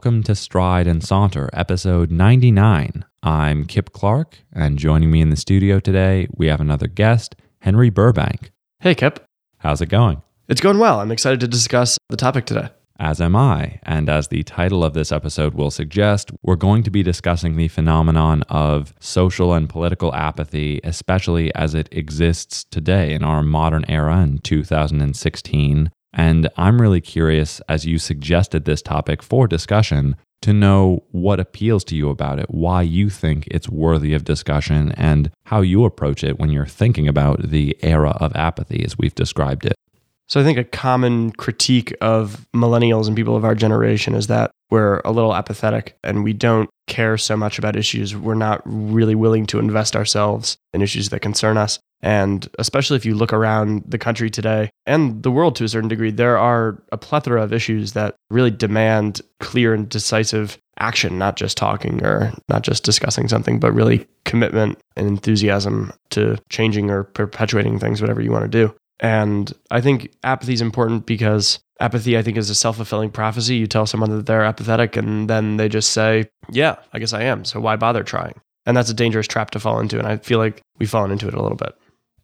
Welcome to Stride and Saunter, episode 99. I'm Kip Clark, and joining me in the studio today, we have another guest, Henry Burbank. Hey, Kip. How's it going? It's going well. I'm excited to discuss the topic today. As am I. And as the title of this episode will suggest, we're going to be discussing the phenomenon of social and political apathy, especially as it exists today in our modern era in 2016. And I'm really curious, as you suggested this topic for discussion, to know what appeals to you about it, why you think it's worthy of discussion, and how you approach it when you're thinking about the era of apathy as we've described it. So I think a common critique of millennials and people of our generation is that we're a little apathetic and we don't care so much about issues. We're not really willing to invest ourselves in issues that concern us. And especially if you look around the country today and the world to a certain degree, there are a plethora of issues that really demand clear and decisive action, not just talking or not just discussing something, but really commitment and enthusiasm to changing or perpetuating things, whatever you want to do. And I think apathy is important because apathy, I think, is a self fulfilling prophecy. You tell someone that they're apathetic and then they just say, Yeah, I guess I am. So why bother trying? And that's a dangerous trap to fall into. And I feel like we've fallen into it a little bit.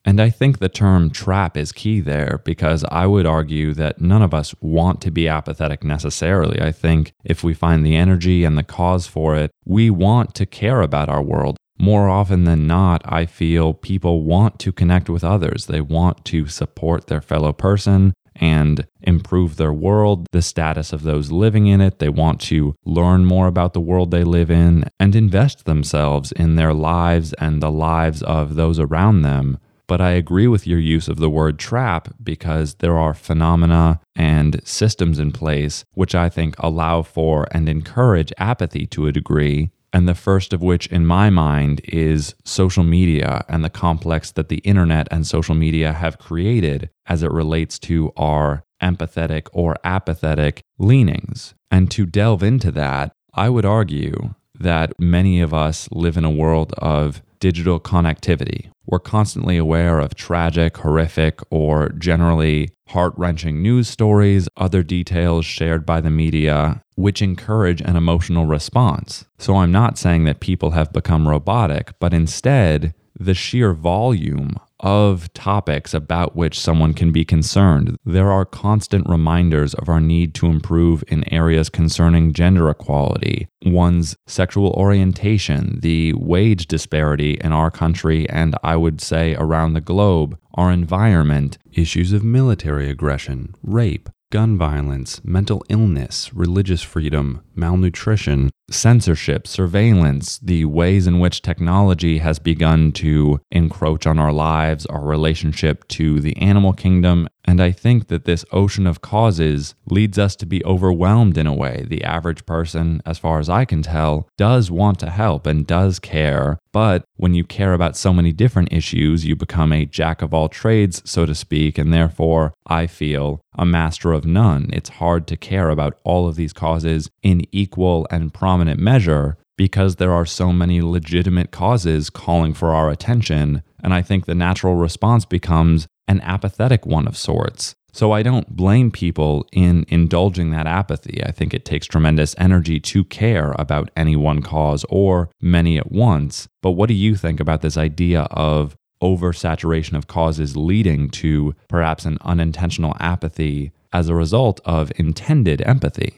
And I think the term trap is key there because I would argue that none of us want to be apathetic necessarily. I think if we find the energy and the cause for it, we want to care about our world more often than not, I feel people want to connect with others. They want to support their fellow person and improve their world, the status of those living in it. They want to learn more about the world they live in and invest themselves in their lives and the lives of those around them. But I agree with your use of the word trap because there are phenomena and systems in place which I think allow for and encourage apathy to a degree and the first of which, in my mind, is social media and the complex that the internet and social media have created as it relates to our empathetic or apathetic leanings. And to delve into that, I would argue that many of us live in a world of digital connectivity. We're constantly aware of tragic, horrific, or generally heart wrenching news stories, other details shared by the media, which encourage an emotional response. So I'm not saying that people have become robotic, but instead, the sheer volume of topics about which someone can be concerned. There are constant reminders of our need to improve in areas concerning gender equality, one's sexual orientation, the wage disparity in our country and I would say around the globe, our environment, issues of military aggression, rape, gun violence, mental illness, religious freedom, malnutrition, censorship, surveillance, the ways in which technology has begun to encroach on our lives, our relationship to the animal kingdom. And I think that this ocean of causes leads us to be overwhelmed in a way. The average person, as far as I can tell, does want to help and does care. But when you care about so many different issues, you become a jack of all trades, so to speak. And therefore, I feel a master of none. It's hard to care about all of these causes in equal and prominent measure because there are so many legitimate causes calling for our attention. And I think the natural response becomes an apathetic one of sorts. So I don't blame people in indulging that apathy. I think it takes tremendous energy to care about any one cause or many at once. But what do you think about this idea of oversaturation of causes leading to perhaps an unintentional apathy as a result of intended empathy?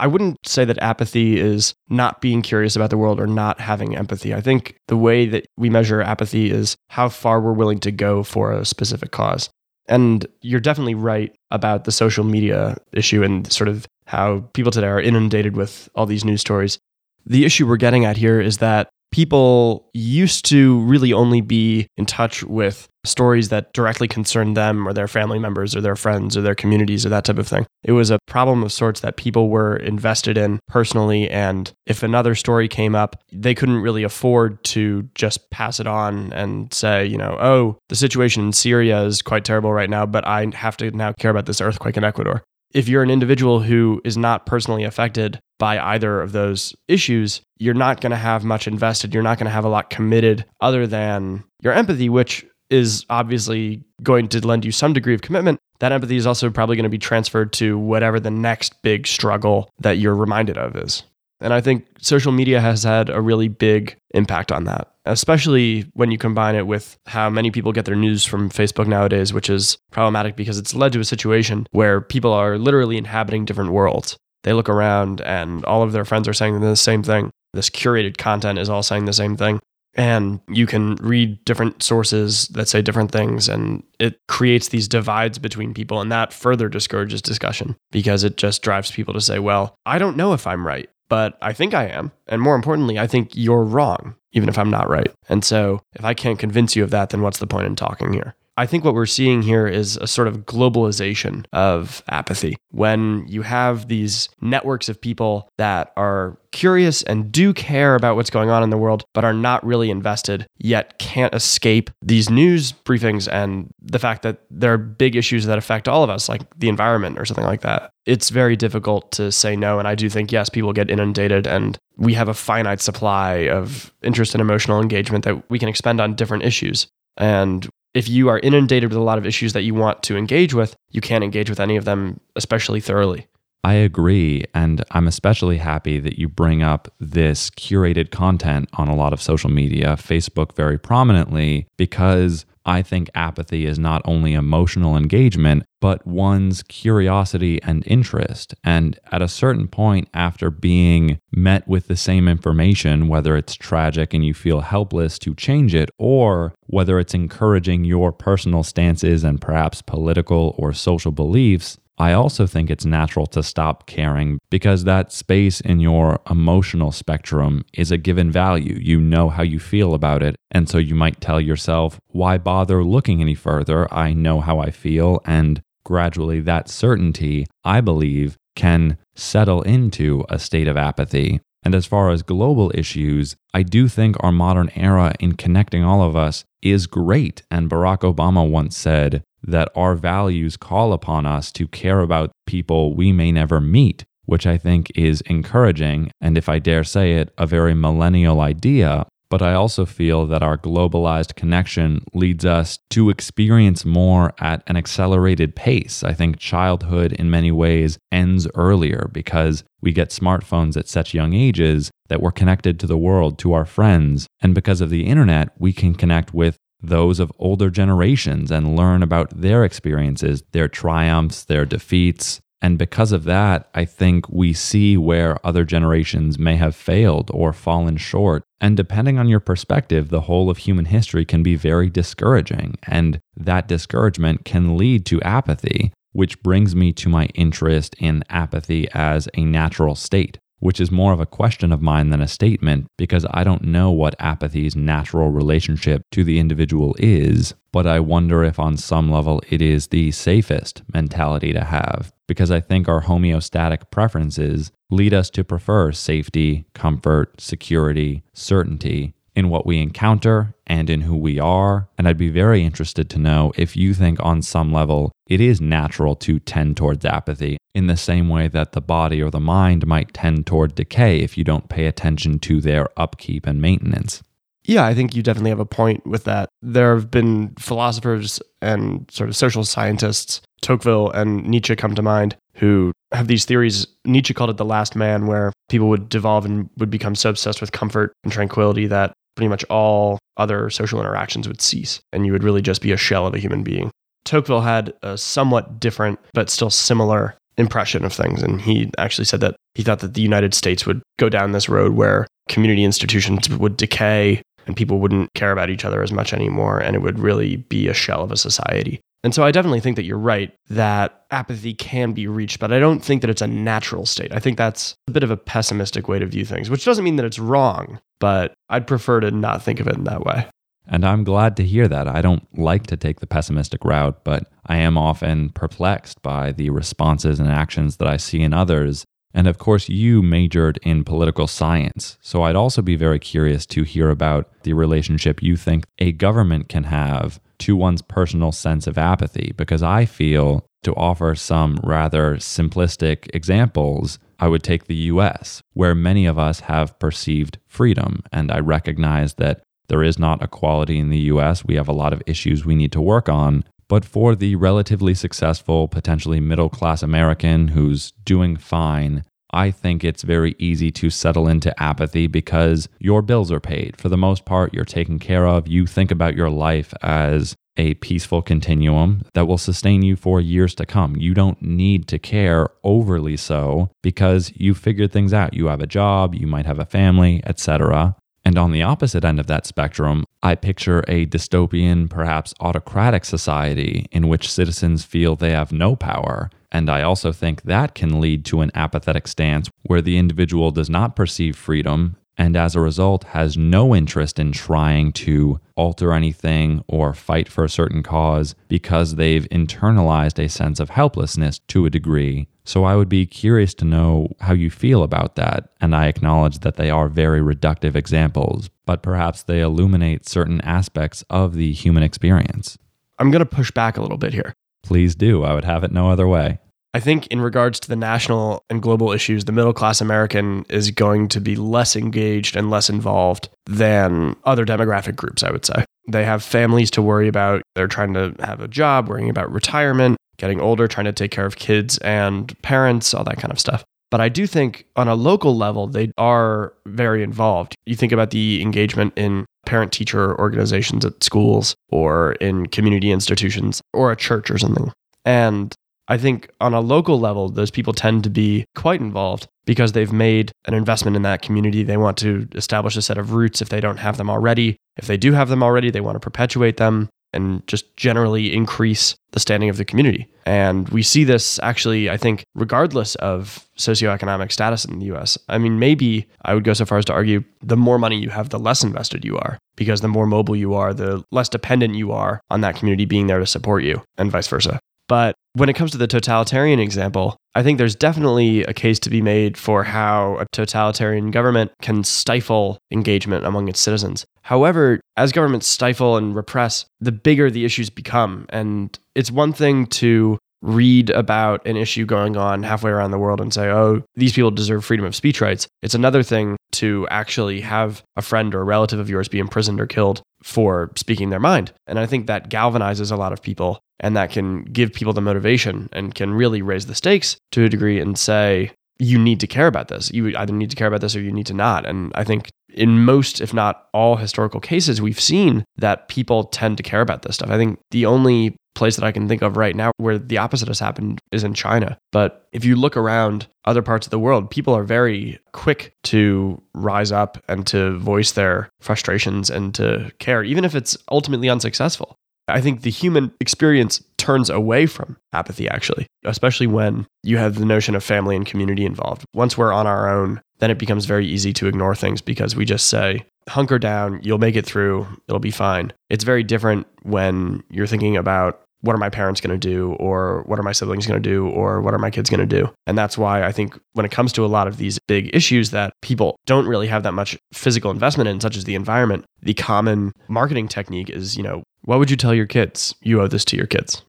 I wouldn't say that apathy is not being curious about the world or not having empathy. I think the way that we measure apathy is how far we're willing to go for a specific cause. And you're definitely right about the social media issue and sort of how people today are inundated with all these news stories. The issue we're getting at here is that people used to really only be in touch with stories that directly concerned them or their family members or their friends or their communities or that type of thing. It was a problem of sorts that people were invested in personally. And if another story came up, they couldn't really afford to just pass it on and say, you know, oh, the situation in Syria is quite terrible right now, but I have to now care about this earthquake in Ecuador if you're an individual who is not personally affected by either of those issues, you're not going to have much invested. You're not going to have a lot committed other than your empathy, which is obviously going to lend you some degree of commitment. that empathy is also probably going to be transferred to whatever the next big struggle that you're reminded of is. And I think social media has had a really big impact on that, especially when you combine it with how many people get their news from Facebook nowadays, which is problematic because it's led to a situation where people are literally inhabiting different worlds. They look around and all of their friends are saying the same thing. This curated content is all saying the same thing. And you can read different sources that say different things, and it creates these divides between people. And that further discourages discussion because it just drives people to say, well, I don't know if I'm right but I think I am. And more importantly, I think you're wrong, even if I'm not right. And so if I can't convince you of that, then what's the point in talking here? I think what we're seeing here is a sort of globalization of apathy. When you have these networks of people that are curious and do care about what's going on in the world, but are not really invested, yet can't escape these news briefings and the fact that there are big issues that affect all of us, like the environment or something like that. It's very difficult to say no. And I do think, yes, people get inundated and we have a finite supply of interest and emotional engagement that we can expend on different issues. And if you are inundated with a lot of issues that you want to engage with, you can't engage with any of them especially thoroughly. I agree. And I'm especially happy that you bring up this curated content on a lot of social media, Facebook very prominently, because I think apathy is not only emotional engagement, but one's curiosity and interest. And at a certain point, after being met with the same information, whether it's tragic and you feel helpless to change it, or whether it's encouraging your personal stances and perhaps political or social beliefs, I also think it's natural to stop caring because that space in your emotional spectrum is a given value. You know how you feel about it. And so you might tell yourself, why bother looking any further? I know how I feel. And gradually, that certainty, I believe, can settle into a state of apathy. And as far as global issues, I do think our modern era in connecting all of us is great. And Barack Obama once said, that our values call upon us to care about people we may never meet, which I think is encouraging, and if I dare say it, a very millennial idea. But I also feel that our globalized connection leads us to experience more at an accelerated pace. I think childhood, in many ways, ends earlier because we get smartphones at such young ages that we're connected to the world, to our friends. And because of the internet, we can connect with those of older generations and learn about their experiences, their triumphs, their defeats. And because of that, I think we see where other generations may have failed or fallen short. And depending on your perspective, the whole of human history can be very discouraging. And that discouragement can lead to apathy, which brings me to my interest in apathy as a natural state which is more of a question of mine than a statement because I don't know what apathy's natural relationship to the individual is, but I wonder if on some level it is the safest mentality to have because I think our homeostatic preferences lead us to prefer safety, comfort, security, certainty in what we encounter and in who we are. And I'd be very interested to know if you think, on some level, it is natural to tend towards apathy in the same way that the body or the mind might tend toward decay if you don't pay attention to their upkeep and maintenance. Yeah, I think you definitely have a point with that. There have been philosophers and sort of social scientists, Tocqueville and Nietzsche come to mind, who have these theories. Nietzsche called it the last man, where people would devolve and would become so obsessed with comfort and tranquility that pretty much all other social interactions would cease and you would really just be a shell of a human being. Tocqueville had a somewhat different but still similar impression of things. And he actually said that he thought that the United States would go down this road where community institutions would decay and people wouldn't care about each other as much anymore. And it would really be a shell of a society. And so I definitely think that you're right that apathy can be reached, but I don't think that it's a natural state. I think that's a bit of a pessimistic way to view things, which doesn't mean that it's wrong, but I'd prefer to not think of it in that way. And I'm glad to hear that. I don't like to take the pessimistic route, but I am often perplexed by the responses and actions that I see in others. And of course, you majored in political science. So I'd also be very curious to hear about the relationship you think a government can have to one's personal sense of apathy, because I feel to offer some rather simplistic examples, I would take the US, where many of us have perceived freedom. And I recognize that there is not equality in the US. We have a lot of issues we need to work on. But for the relatively successful, potentially middle class American who's doing fine, I think it's very easy to settle into apathy because your bills are paid. For the most part, you're taken care of. You think about your life as a peaceful continuum that will sustain you for years to come. You don't need to care overly so because you figured things out. You have a job, you might have a family, etc. And on the opposite end of that spectrum, I picture a dystopian, perhaps autocratic society in which citizens feel they have no power. And I also think that can lead to an apathetic stance where the individual does not perceive freedom and as a result has no interest in trying to alter anything or fight for a certain cause because they've internalized a sense of helplessness to a degree. So I would be curious to know how you feel about that, and I acknowledge that they are very reductive examples, but perhaps they illuminate certain aspects of the human experience. I'm going to push back a little bit here. Please do. I would have it no other way. I think, in regards to the national and global issues, the middle class American is going to be less engaged and less involved than other demographic groups, I would say. They have families to worry about. They're trying to have a job, worrying about retirement, getting older, trying to take care of kids and parents, all that kind of stuff. But I do think on a local level, they are very involved. You think about the engagement in parent teacher organizations at schools or in community institutions or a church or something. And I think on a local level, those people tend to be quite involved because they've made an investment in that community. They want to establish a set of roots if they don't have them already. If they do have them already, they want to perpetuate them and just generally increase the standing of the community. And we see this actually, I think, regardless of socioeconomic status in the US. I mean, maybe I would go so far as to argue the more money you have, the less invested you are, because the more mobile you are, the less dependent you are on that community being there to support you, and vice versa. But when it comes to the totalitarian example, I think there's definitely a case to be made for how a totalitarian government can stifle engagement among its citizens. However, as governments stifle and repress, the bigger the issues become. And it's one thing to read about an issue going on halfway around the world and say, oh, these people deserve freedom of speech rights. It's another thing to actually have a friend or a relative of yours be imprisoned or killed for speaking their mind. And I think that galvanizes a lot of people and that can give people the motivation and can really raise the stakes to a degree and say, you need to care about this. You either need to care about this or you need to not. And I think in most, if not all historical cases, we've seen that people tend to care about this stuff. I think the only place that I can think of right now where the opposite has happened is in China. But if you look around other parts of the world, people are very quick to rise up and to voice their frustrations and to care, even if it's ultimately unsuccessful. I think the human experience turns away from apathy, actually, especially when you have the notion of family and community involved. Once we're on our own, then it becomes very easy to ignore things because we just say, hunker down, you'll make it through, it'll be fine. It's very different when you're thinking about what are my parents going to do or what are my siblings going to do or what are my kids going to do? And that's why i think when it comes to a lot of these big issues that people don't really have that much physical investment in such as the environment the common marketing technique is you know what would you tell your kids? You owe this to your kids.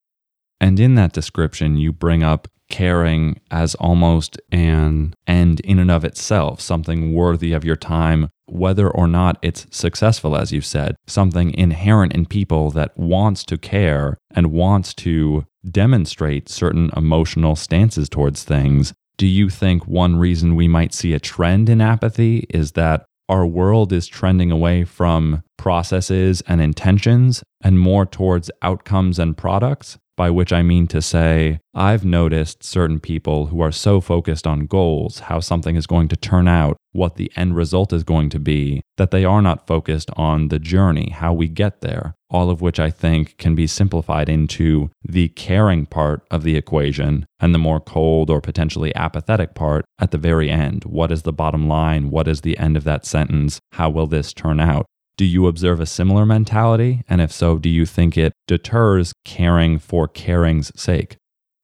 And in that description you bring up caring as almost an end in and of itself, something worthy of your time, whether or not it's successful, as you said, something inherent in people that wants to care and wants to demonstrate certain emotional stances towards things. Do you think one reason we might see a trend in apathy is that our world is trending away from processes and intentions and more towards outcomes and products? By which I mean to say, I've noticed certain people who are so focused on goals, how something is going to turn out, what the end result is going to be, that they are not focused on the journey, how we get there. All of which I think can be simplified into the caring part of the equation and the more cold or potentially apathetic part at the very end. What is the bottom line? What is the end of that sentence? How will this turn out? Do you observe a similar mentality? And if so, do you think it deters caring for caring's sake?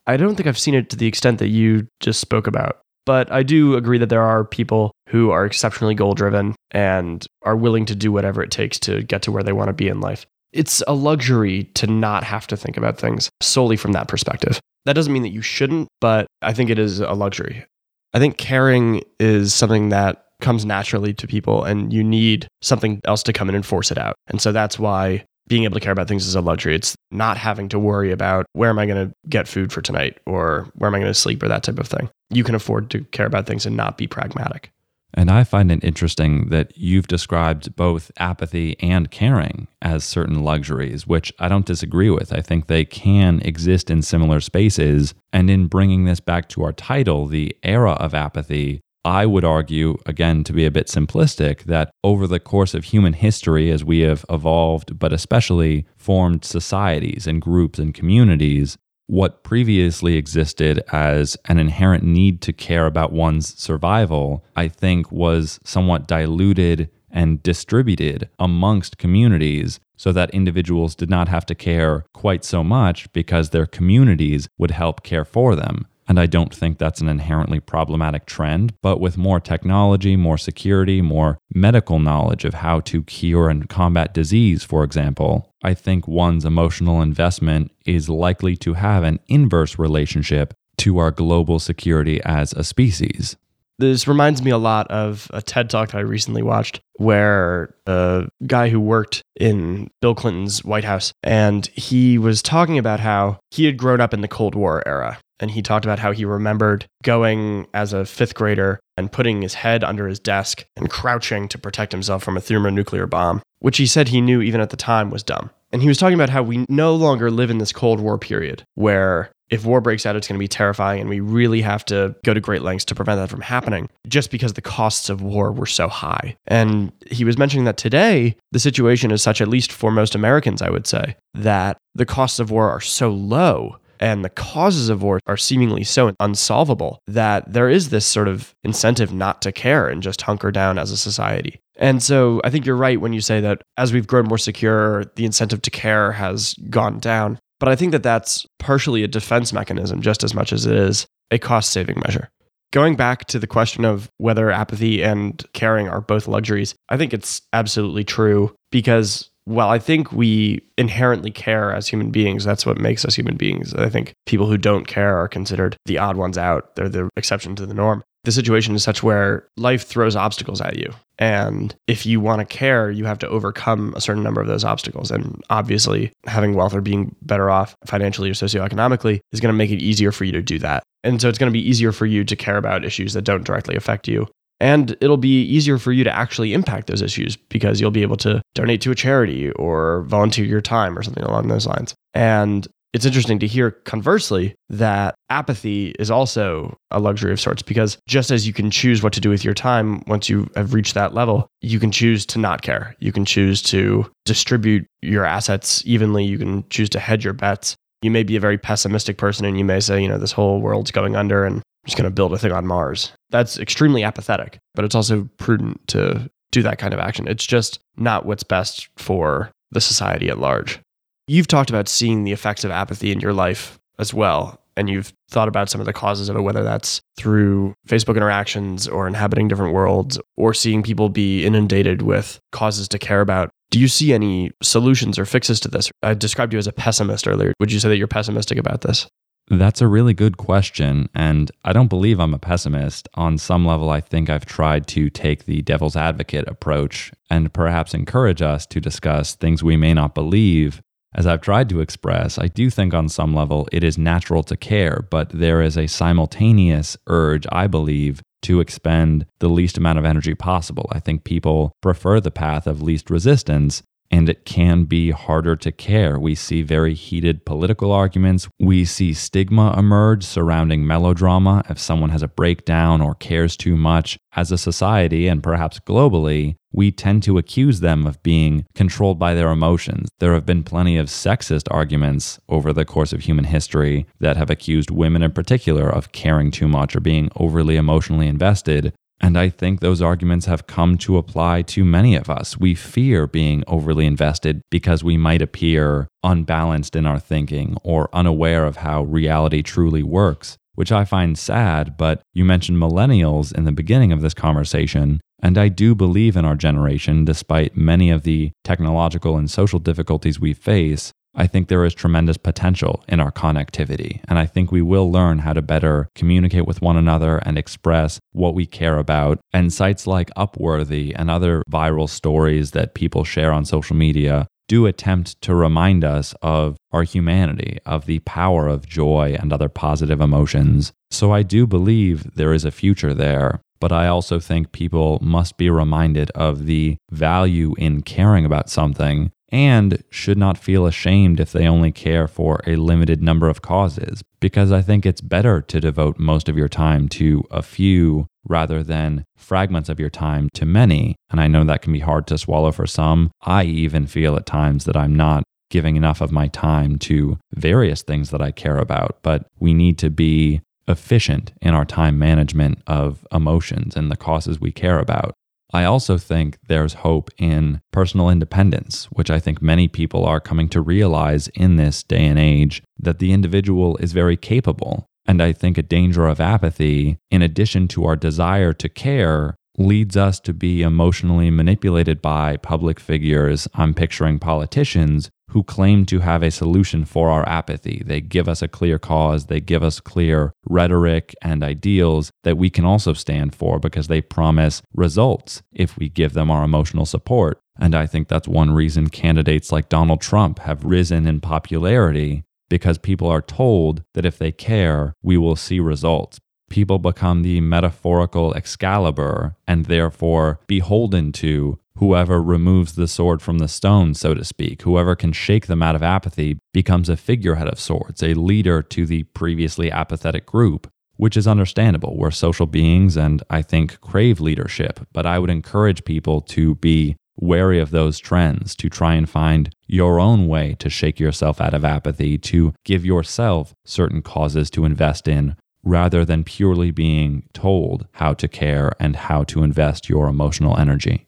I don't think I've seen it to the extent that you just spoke about. But I do agree that there are people who are exceptionally goal driven and are willing to do whatever it takes to get to where they want to be in life. It's a luxury to not have to think about things solely from that perspective. That doesn't mean that you shouldn't, but I think it is a luxury. I think caring is something that comes naturally to people and you need something else to come in and force it out. And so that's why being able to care about things is a luxury. It's not having to worry about where am I going to get food for tonight or where am I going to sleep or that type of thing. You can afford to care about things and not be pragmatic. And I find it interesting that you've described both apathy and caring as certain luxuries, which I don't disagree with. I think they can exist in similar spaces. And in bringing this back to our title, the era of apathy, I would argue, again, to be a bit simplistic, that over the course of human history, as we have evolved, but especially formed societies and groups and communities, what previously existed as an inherent need to care about one's survival, I think was somewhat diluted and distributed amongst communities so that individuals did not have to care quite so much because their communities would help care for them. And I don't think that's an inherently problematic trend. But with more technology, more security, more medical knowledge of how to cure and combat disease, for example, I think one's emotional investment is likely to have an inverse relationship to our global security as a species. This reminds me a lot of a TED talk that I recently watched where a guy who worked in Bill Clinton's White House and he was talking about how he had grown up in the Cold War era and he talked about how he remembered going as a fifth grader and putting his head under his desk and crouching to protect himself from a thermonuclear bomb, which he said he knew even at the time was dumb. And he was talking about how we no longer live in this Cold War period where if war breaks out, it's going to be terrifying, and we really have to go to great lengths to prevent that from happening just because the costs of war were so high. And he was mentioning that today, the situation is such, at least for most Americans, I would say, that the costs of war are so low and the causes of war are seemingly so unsolvable that there is this sort of incentive not to care and just hunker down as a society. And so I think you're right when you say that as we've grown more secure, the incentive to care has gone down. But I think that that's partially a defense mechanism just as much as it is a cost saving measure. Going back to the question of whether apathy and caring are both luxuries, I think it's absolutely true because well, I think we inherently care as human beings. That's what makes us human beings. I think people who don't care are considered the odd ones out. They're the exception to the norm. The situation is such where life throws obstacles at you. And if you want to care, you have to overcome a certain number of those obstacles. And obviously, having wealth or being better off financially or socioeconomically is going to make it easier for you to do that. And so it's going to be easier for you to care about issues that don't directly affect you. And it'll be easier for you to actually impact those issues because you'll be able to donate to a charity or volunteer your time or something along those lines. And it's interesting to hear conversely that apathy is also a luxury of sorts because just as you can choose what to do with your time once you have reached that level, you can choose to not care. You can choose to distribute your assets evenly. You can choose to hedge your bets. You may be a very pessimistic person and you may say, you know, this whole world's going under and just going to build a thing on Mars. That's extremely apathetic, but it's also prudent to do that kind of action. It's just not what's best for the society at large. You've talked about seeing the effects of apathy in your life as well. And you've thought about some of the causes of it, whether that's through Facebook interactions or inhabiting different worlds or seeing people be inundated with causes to care about. Do you see any solutions or fixes to this? I described you as a pessimist earlier. Would you say that you're pessimistic about this? That's a really good question. And I don't believe I'm a pessimist. On some level, I think I've tried to take the devil's advocate approach and perhaps encourage us to discuss things we may not believe. As I've tried to express, I do think on some level it is natural to care, but there is a simultaneous urge, I believe, to expend the least amount of energy possible. I think people prefer the path of least resistance and it can be harder to care. We see very heated political arguments. We see stigma emerge surrounding melodrama if someone has a breakdown or cares too much. As a society, and perhaps globally, we tend to accuse them of being controlled by their emotions. There have been plenty of sexist arguments over the course of human history that have accused women in particular of caring too much or being overly emotionally invested and I think those arguments have come to apply to many of us. We fear being overly invested because we might appear unbalanced in our thinking or unaware of how reality truly works, which I find sad. But you mentioned millennials in the beginning of this conversation. And I do believe in our generation, despite many of the technological and social difficulties we face, I think there is tremendous potential in our connectivity. And I think we will learn how to better communicate with one another and express what we care about. And sites like Upworthy and other viral stories that people share on social media do attempt to remind us of our humanity, of the power of joy and other positive emotions. So I do believe there is a future there. But I also think people must be reminded of the value in caring about something and should not feel ashamed if they only care for a limited number of causes, because I think it's better to devote most of your time to a few rather than fragments of your time to many. And I know that can be hard to swallow for some. I even feel at times that I'm not giving enough of my time to various things that I care about, but we need to be efficient in our time management of emotions and the causes we care about. I also think there's hope in personal independence, which I think many people are coming to realize in this day and age that the individual is very capable. And I think a danger of apathy, in addition to our desire to care, leads us to be emotionally manipulated by public figures. I'm picturing politicians who claim to have a solution for our apathy. They give us a clear cause, they give us clear rhetoric and ideals that we can also stand for because they promise results if we give them our emotional support. And I think that's one reason candidates like Donald Trump have risen in popularity because people are told that if they care, we will see results. People become the metaphorical Excalibur and therefore beholden to Whoever removes the sword from the stone, so to speak, whoever can shake them out of apathy, becomes a figurehead of sorts, a leader to the previously apathetic group, which is understandable. We're social beings and I think crave leadership, but I would encourage people to be wary of those trends, to try and find your own way to shake yourself out of apathy, to give yourself certain causes to invest in, rather than purely being told how to care and how to invest your emotional energy.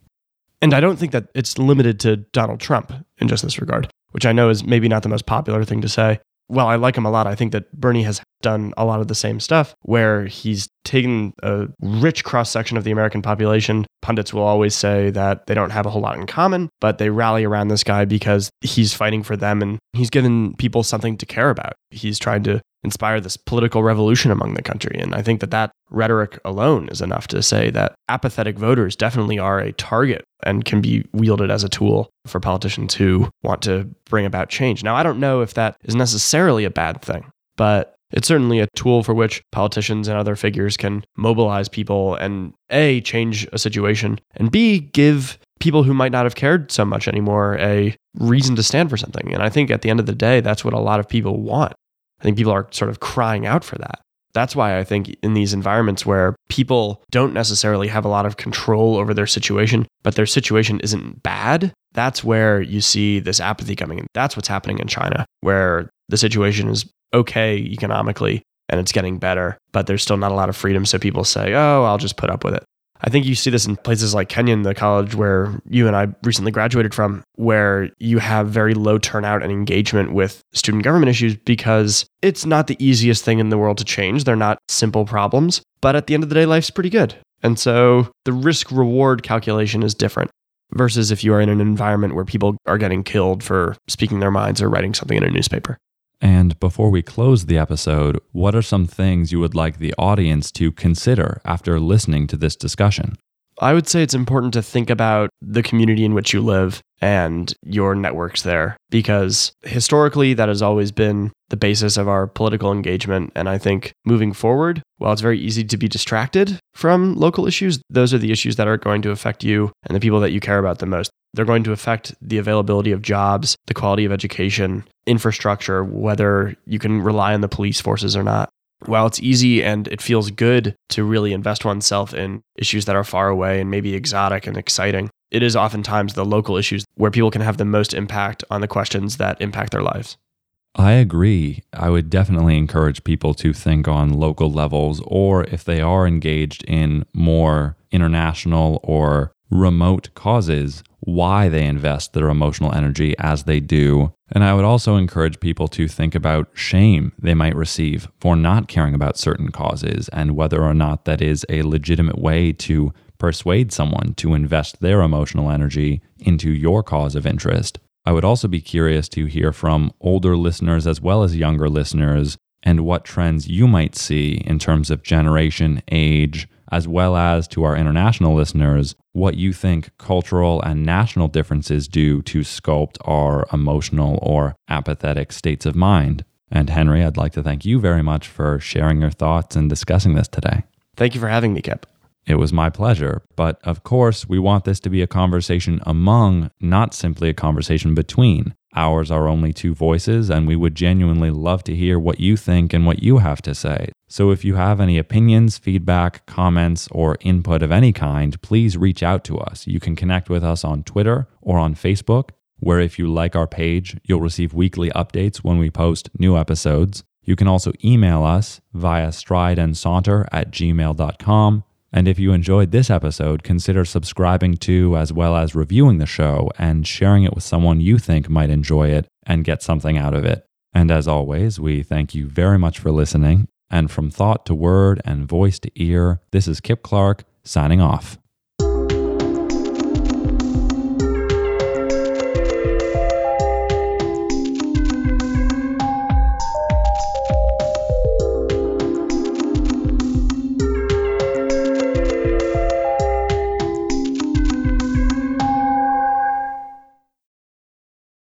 And I don't think that it's limited to Donald Trump in just this regard, which I know is maybe not the most popular thing to say. Well, I like him a lot. I think that Bernie has done a lot of the same stuff where he's taken a rich cross section of the American population. Pundits will always say that they don't have a whole lot in common, but they rally around this guy because he's fighting for them and he's given people something to care about. He's trying to inspire this political revolution among the country. And I think that that rhetoric alone is enough to say that apathetic voters definitely are a target and can be wielded as a tool for politicians who want to bring about change. Now, I don't know if that is necessarily a bad thing, but it's certainly a tool for which politicians and other figures can mobilize people and A, change a situation, and B, give people who might not have cared so much anymore a reason to stand for something. And I think at the end of the day, that's what a lot of people want. I think people are sort of crying out for that. That's why I think in these environments where people don't necessarily have a lot of control over their situation, but their situation isn't bad, that's where you see this apathy coming in. That's what's happening in China, where the situation is okay economically and it's getting better, but there's still not a lot of freedom. So people say, oh, I'll just put up with it. I think you see this in places like Kenyon, the college where you and I recently graduated from, where you have very low turnout and engagement with student government issues because it's not the easiest thing in the world to change. They're not simple problems, but at the end of the day, life's pretty good. And so the risk reward calculation is different versus if you are in an environment where people are getting killed for speaking their minds or writing something in a newspaper. And before we close the episode, what are some things you would like the audience to consider after listening to this discussion? I would say it's important to think about the community in which you live and your networks there because historically that has always been the basis of our political engagement. And I think moving forward, while it's very easy to be distracted from local issues, those are the issues that are going to affect you and the people that you care about the most. They're going to affect the availability of jobs, the quality of education, infrastructure, whether you can rely on the police forces or not. While it's easy and it feels good to really invest oneself in issues that are far away and maybe exotic and exciting, it is oftentimes the local issues where people can have the most impact on the questions that impact their lives. I agree. I would definitely encourage people to think on local levels, or if they are engaged in more international or remote causes, why they invest their emotional energy as they do. And I would also encourage people to think about shame they might receive for not caring about certain causes and whether or not that is a legitimate way to persuade someone to invest their emotional energy into your cause of interest. I would also be curious to hear from older listeners as well as younger listeners and what trends you might see in terms of generation, age, as well as to our international listeners, what you think cultural and national differences do to sculpt our emotional or apathetic states of mind. And Henry, I'd like to thank you very much for sharing your thoughts and discussing this today. Thank you for having me, Kip. It was my pleasure. But of course, we want this to be a conversation among, not simply a conversation between. Ours are only two voices, and we would genuinely love to hear what you think and what you have to say. So if you have any opinions, feedback, comments, or input of any kind, please reach out to us. You can connect with us on Twitter or on Facebook, where if you like our page, you'll receive weekly updates when we post new episodes. You can also email us via strideandsaunter at gmail.com. And if you enjoyed this episode, consider subscribing to as well as reviewing the show and sharing it with someone you think might enjoy it and get something out of it. And as always, we thank you very much for listening. And from thought to word and voice to ear, this is Kip Clark signing off.